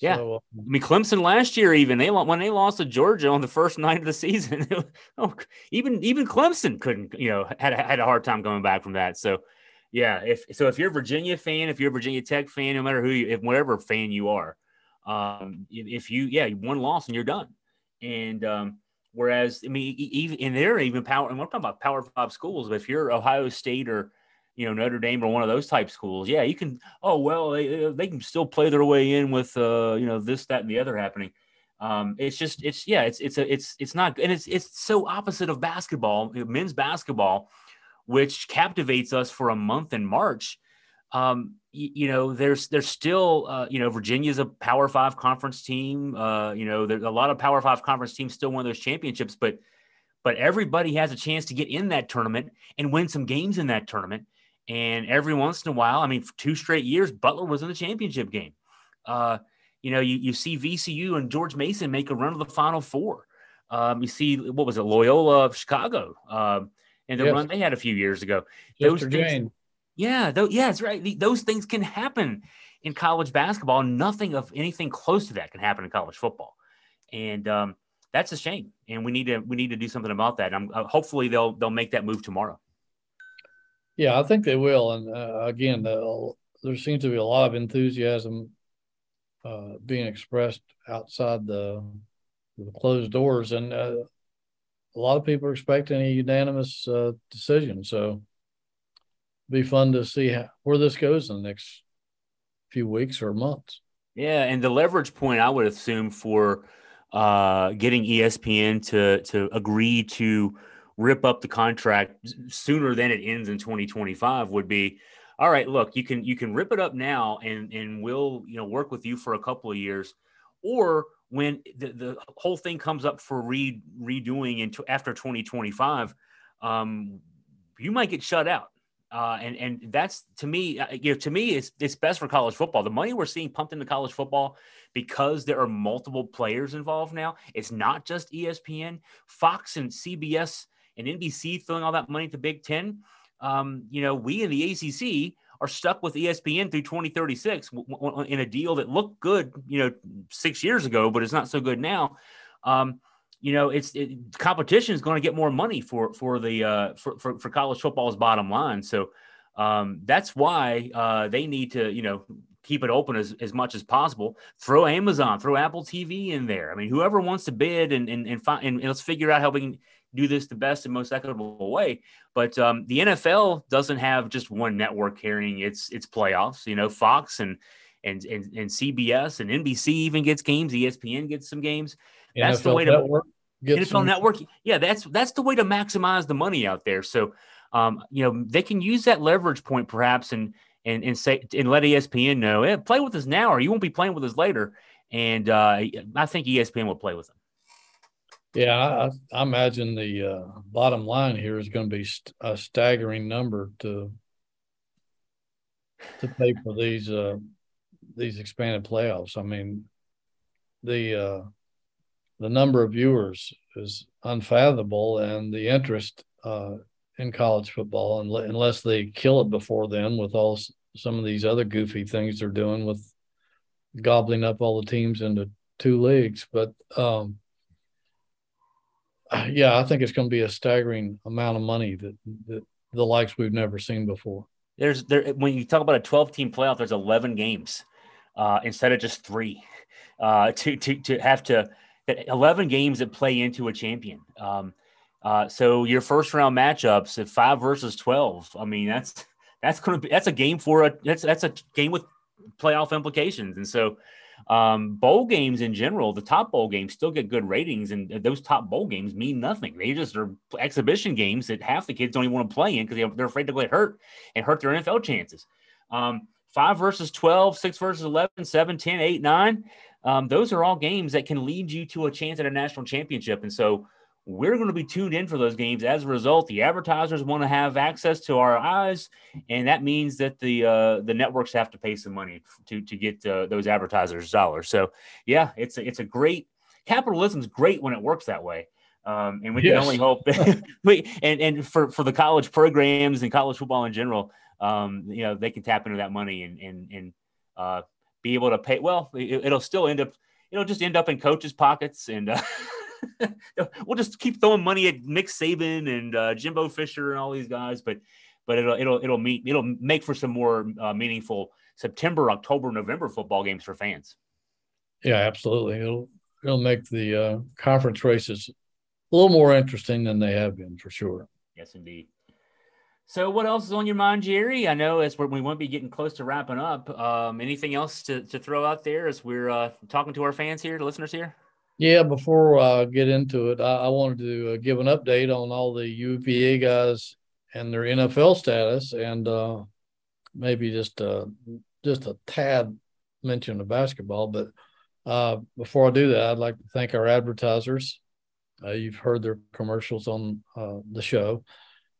yeah. So, uh, I mean, Clemson last year, even they when they lost to Georgia on the first night of the season, oh, even even Clemson couldn't, you know, had had a hard time coming back from that. So, yeah, if so, if you're a Virginia fan, if you're a Virginia Tech fan, no matter who, you, if whatever fan you are, um, if you, yeah, one loss and you're done, and um, Whereas, I mean, even in there, even power, and we're talking about Power Five schools. But if you're Ohio State or you know Notre Dame or one of those type schools, yeah, you can. Oh well, they, they can still play their way in with uh, you know this, that, and the other happening. Um, it's just, it's yeah, it's it's a, it's it's not, and it's it's so opposite of basketball, men's basketball, which captivates us for a month in March um, you, you, know, there's there's still uh, you know Virginia's a Power Five conference team. Uh, you know, there's a lot of Power Five conference teams still win those championships, but but everybody has a chance to get in that tournament and win some games in that tournament. And every once in a while, I mean, for two straight years, Butler was in the championship game. Uh, you know, you, you see VCU and George Mason make a run to the Final Four. Um, you see, what was it, Loyola of Chicago, um, and the yes. run they had a few years ago. Those things, Jane. Yeah, th- yeah, that's right. Those things can happen in college basketball. Nothing of anything close to that can happen in college football, and um, that's a shame. And we need to we need to do something about that. I'm uh, hopefully they'll they'll make that move tomorrow. Yeah, I think they will. And uh, again, there seems to be a lot of enthusiasm uh, being expressed outside the, the closed doors, and uh, a lot of people are expecting a unanimous uh, decision. So be fun to see how, where this goes in the next few weeks or months. Yeah, and the leverage point I would assume for uh, getting ESPN to to agree to rip up the contract sooner than it ends in 2025 would be all right look you can you can rip it up now and and we'll you know work with you for a couple of years or when the, the whole thing comes up for re, redoing into after 2025 um, you might get shut out uh, and and that's to me, uh, you know, to me, it's it's best for college football. The money we're seeing pumped into college football because there are multiple players involved now. It's not just ESPN, Fox, and CBS and NBC throwing all that money to Big Ten. Um, you know, we in the ACC are stuck with ESPN through 2036 in a deal that looked good, you know, six years ago, but it's not so good now. Um, you know, it's it, competition is going to get more money for for the uh, for, for, for college football's bottom line. So um, that's why uh, they need to you know keep it open as, as much as possible. Throw Amazon, throw Apple TV in there. I mean, whoever wants to bid and and and, and let's figure out how we can do this the best and most equitable way. But um, the NFL doesn't have just one network carrying its its playoffs. You know, Fox and and and, and CBS and NBC even gets games. ESPN gets some games. That's NFL the way to network. NFL some... Network. Yeah, that's that's the way to maximize the money out there. So, um, you know, they can use that leverage point perhaps and and and say and let ESPN know, hey, play with us now, or you won't be playing with us later. And uh, I think ESPN will play with them. Yeah, I, I imagine the uh, bottom line here is going to be st- a staggering number to to pay for these uh, these expanded playoffs. I mean, the uh, the number of viewers is unfathomable, and the interest uh, in college football, unless they kill it before then with all some of these other goofy things they're doing with gobbling up all the teams into two leagues. But um, yeah, I think it's going to be a staggering amount of money that, that the likes we've never seen before. There's there when you talk about a 12 team playoff, there's 11 games uh, instead of just three. Uh, to to to have to 11 games that play into a champion. Um, uh, so your first round matchups at five versus 12. I mean, that's, that's going to be, that's a game for a, that's, that's a game with playoff implications. And so, um, bowl games in general, the top bowl games still get good ratings, and those top bowl games mean nothing. They just are exhibition games that half the kids don't even want to play in because they're afraid to get hurt and hurt their NFL chances. Um, five versus 12, six versus 11, 7, 10, 8, 9 um, those are all games that can lead you to a chance at a national championship. And so we're going to be tuned in for those games. As a result, the advertisers want to have access to our eyes, and that means that the uh, the networks have to pay some money to to get uh, those advertisers dollars. So yeah, it's a, it's a great capitalism's great when it works that way. Um, and we yes. can only hope we and and for for the college programs and college football in general, um, you know, they can tap into that money and and and uh, be able to pay. Well, it, will still end up, it'll just end up in coaches' pockets, and uh, we'll just keep throwing money at Nick Saban and uh, Jimbo Fisher and all these guys. But but it'll it'll it'll meet it'll make for some more uh, meaningful September, October, November football games for fans. Yeah, absolutely. It'll it'll make the uh, conference races a little more interesting than they have been for sure. Yes, indeed. So, what else is on your mind, Jerry? I know as we won't be getting close to wrapping up. Um, anything else to, to throw out there as we're uh, talking to our fans here, the listeners here? Yeah, before I get into it, I, I wanted to uh, give an update on all the UVA guys and their NFL status, and uh, maybe just uh, just a tad mention of basketball. But uh, before I do that, I'd like to thank our advertisers. Uh, you've heard their commercials on uh, the show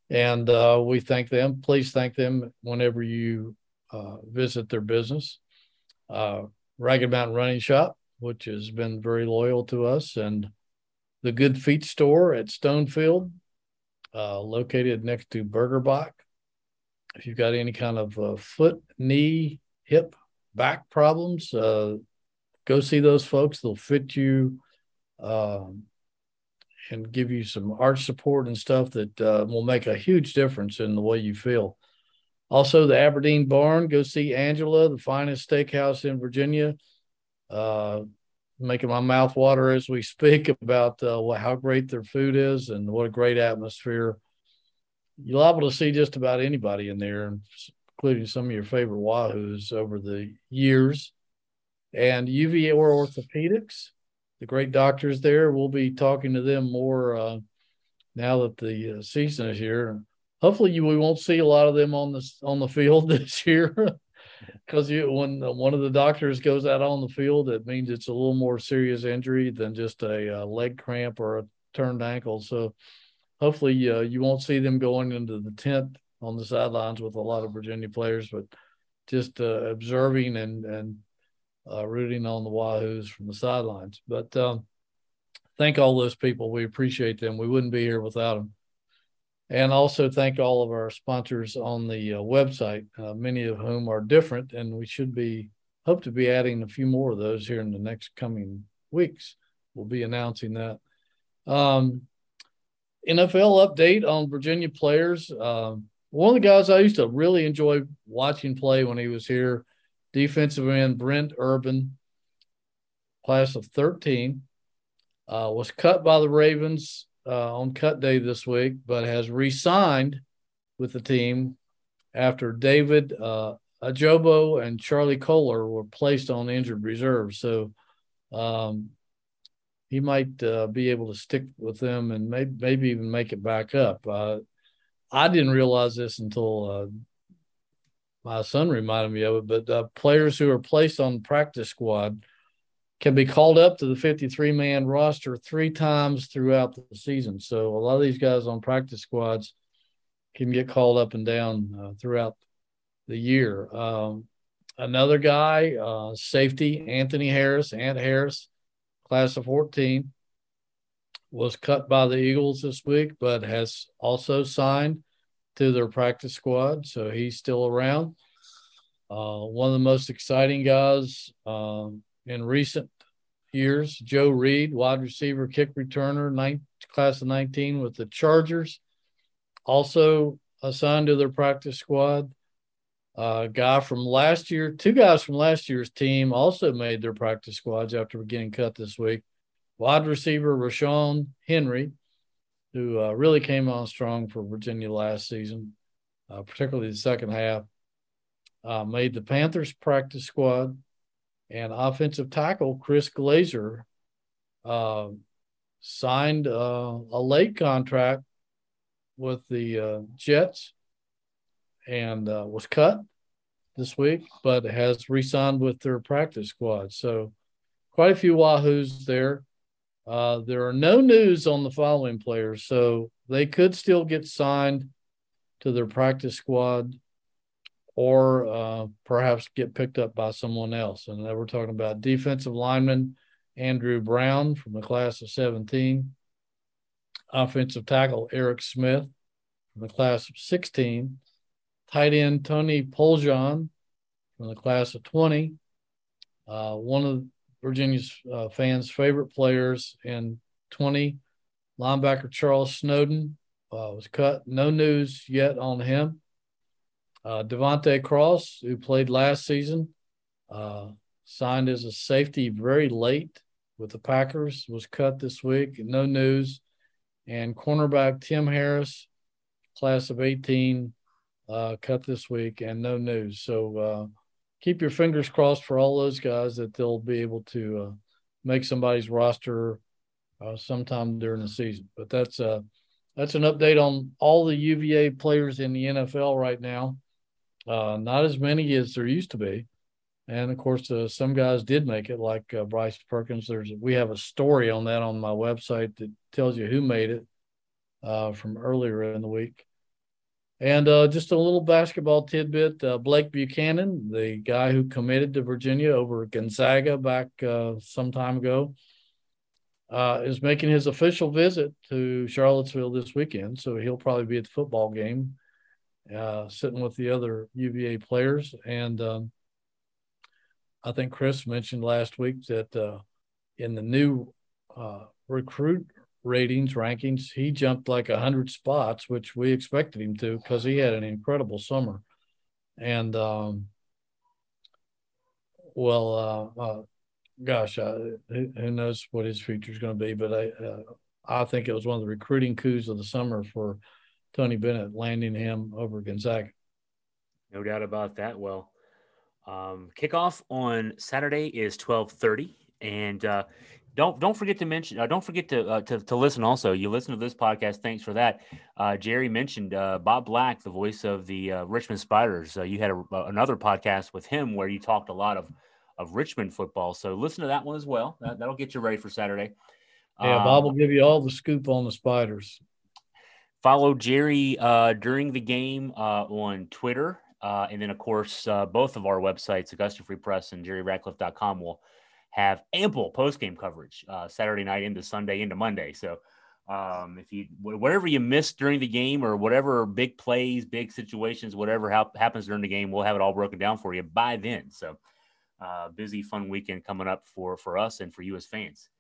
and we thank them. Please thank them whenever you visit their business. Ragged Mountain Running Shop, which has been very loyal to us, and the Good Feet Store at Stonefield, uh, located next to Burger Bach. If you've got any kind of uh, foot, knee, hip, back problems, uh, go see those folks. They'll fit you. Um, and give you some arch support and stuff that uh, will make a huge difference in the way you feel. Also, the Aberdeen Barn, go see Angela, the finest steakhouse in Virginia. Uh, making my mouth water as we speak about uh, how great their food is and what a great atmosphere. You're liable to see just about anybody in there, including some of your favorite Wahoos over the years. And UVA or Orthopedics, the great doctors there. We'll be talking to them more uh, now that the uh, season is here. Hopefully, you, we won't see a lot of them on the on the field this year, because you when one of the doctors goes out on the field, it means it's a little more serious injury than just a, a leg cramp or a turned ankle. So, hopefully, uh, you won't see them going into the tent on the sidelines with a lot of Virginia players, but just uh, observing and and uh, rooting on the Wahoos from the sidelines. But um, thank all those people. We appreciate them. We wouldn't be here without them. And also thank all of our sponsors on the uh, website, uh, many of whom are different, and we should be hope to be adding a few more of those here in the next coming weeks. We'll be announcing that. Um, NFL update on Virginia players. Um, one of the guys I used to really enjoy watching play when he was here, defensive end Brent Urban, class of 13, uh, was cut by the Ravens uh, on cut day this week, but has re signed with the team after David uh, Ojabo and Charlie Kolar were placed on injured reserve. So um, he might uh, be able to stick with them and maybe, maybe even make it back up. Uh, I didn't realize this until uh, my son reminded me of it. But players who are placed on practice squad can be called up to the 53 man roster three times throughout the season. So a lot of these guys on practice squads can get called up and down uh, throughout the year. Um, another guy, uh, safety Anthony Harris, Ant Harris, class of 14 was cut by the Eagles this week, but has also signed to their practice squad. So he's still around. Uh, one of the most exciting guys um, in recent years, Joe Reed, wide receiver, kick returner, ninth, class of 19 with the Chargers, also assigned to their practice squad. A uh, guy from last year, two guys from last year's team also made their practice squads after getting cut this week. Wide receiver Ra'Shaun Henry, who uh, really came on strong for Virginia last season, uh, particularly the second half, uh, made the Panthers practice squad, and offensive tackle Chris Glaser uh, signed uh, a late contract with the uh, Jets and was cut this week, but has re-signed with their practice squad. So quite a few Wahoos there. Uh, there are no news on the following players, so they could still get signed to their practice squad or uh, perhaps get picked up by someone else. And we're talking about defensive lineman Andrew Brown from the class of 17, offensive tackle Eric Smith from the class of 16, tight end Tony Poljan from the class of 20, uh, one of Virginia's uh, fans' favorite players in 20. Linebacker Charles Snowden uh, was cut. No news yet on him. Uh, De'Vante Cross, who played last season, uh, signed as a safety very late with the Packers, was cut this week. No news. And cornerback Tim Harris, class of 18, uh, cut this week, and no news. So uh, keep your fingers crossed for all those guys that they'll be able to uh, make somebody's roster uh, sometime during the season. But that's that's an update on all the UVA players in the NFL right now. Uh, not as many as there used to be, and of course, uh, some guys did make it, like uh, Bryce Perkins. There's we have a story on that on my website that tells you who made it from earlier in the week. And uh, just a little basketball tidbit uh, Blake Buchanan, the guy who committed to Virginia over Gonzaga back uh, some time ago, uh, is making his official visit to Charlottesville this weekend. So he'll probably be at the football game, uh, sitting with the other UVA players. And um, I think Chris mentioned last week that uh, in the new recruit ratings, rankings. He jumped like hundred spots, which we expected him to because he had an incredible summer. And um, well, uh, uh, gosh, uh, who, knows what his future is going to be? But I, uh, I think it was one of the recruiting coups of the summer for Tony Bennett landing him over Gonzaga. No doubt about that. Well, um, kickoff on Saturday is twelve thirty, and uh, don't don't forget to mention. Uh, don't forget to, uh, to to listen. Also, you listen to this podcast. Thanks for that. Uh, Jerry mentioned uh, Bob Black, the voice of the uh, Richmond Spiders. Uh, you had a, another podcast with him where you talked a lot of of Richmond football. So listen to that one as well. That, will get you ready for Saturday. Yeah, um, Bob will give you all the scoop on the Spiders. Follow Jerry during the game on Twitter, and then of course both of our websites, Augusta Free Press and JerryRatcliffe.com, will have ample post game coverage uh, Saturday night into Sunday into Monday. So um, if you whatever you missed during the game or whatever big plays, big situations, whatever ha- happens during the game, we'll have it all broken down for you by then. So uh, busy, fun weekend coming up for for us and for you as fans.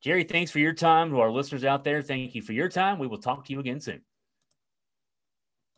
Jerry, thanks for your time. To our listeners out there, thank you for your time. We will talk to you again soon.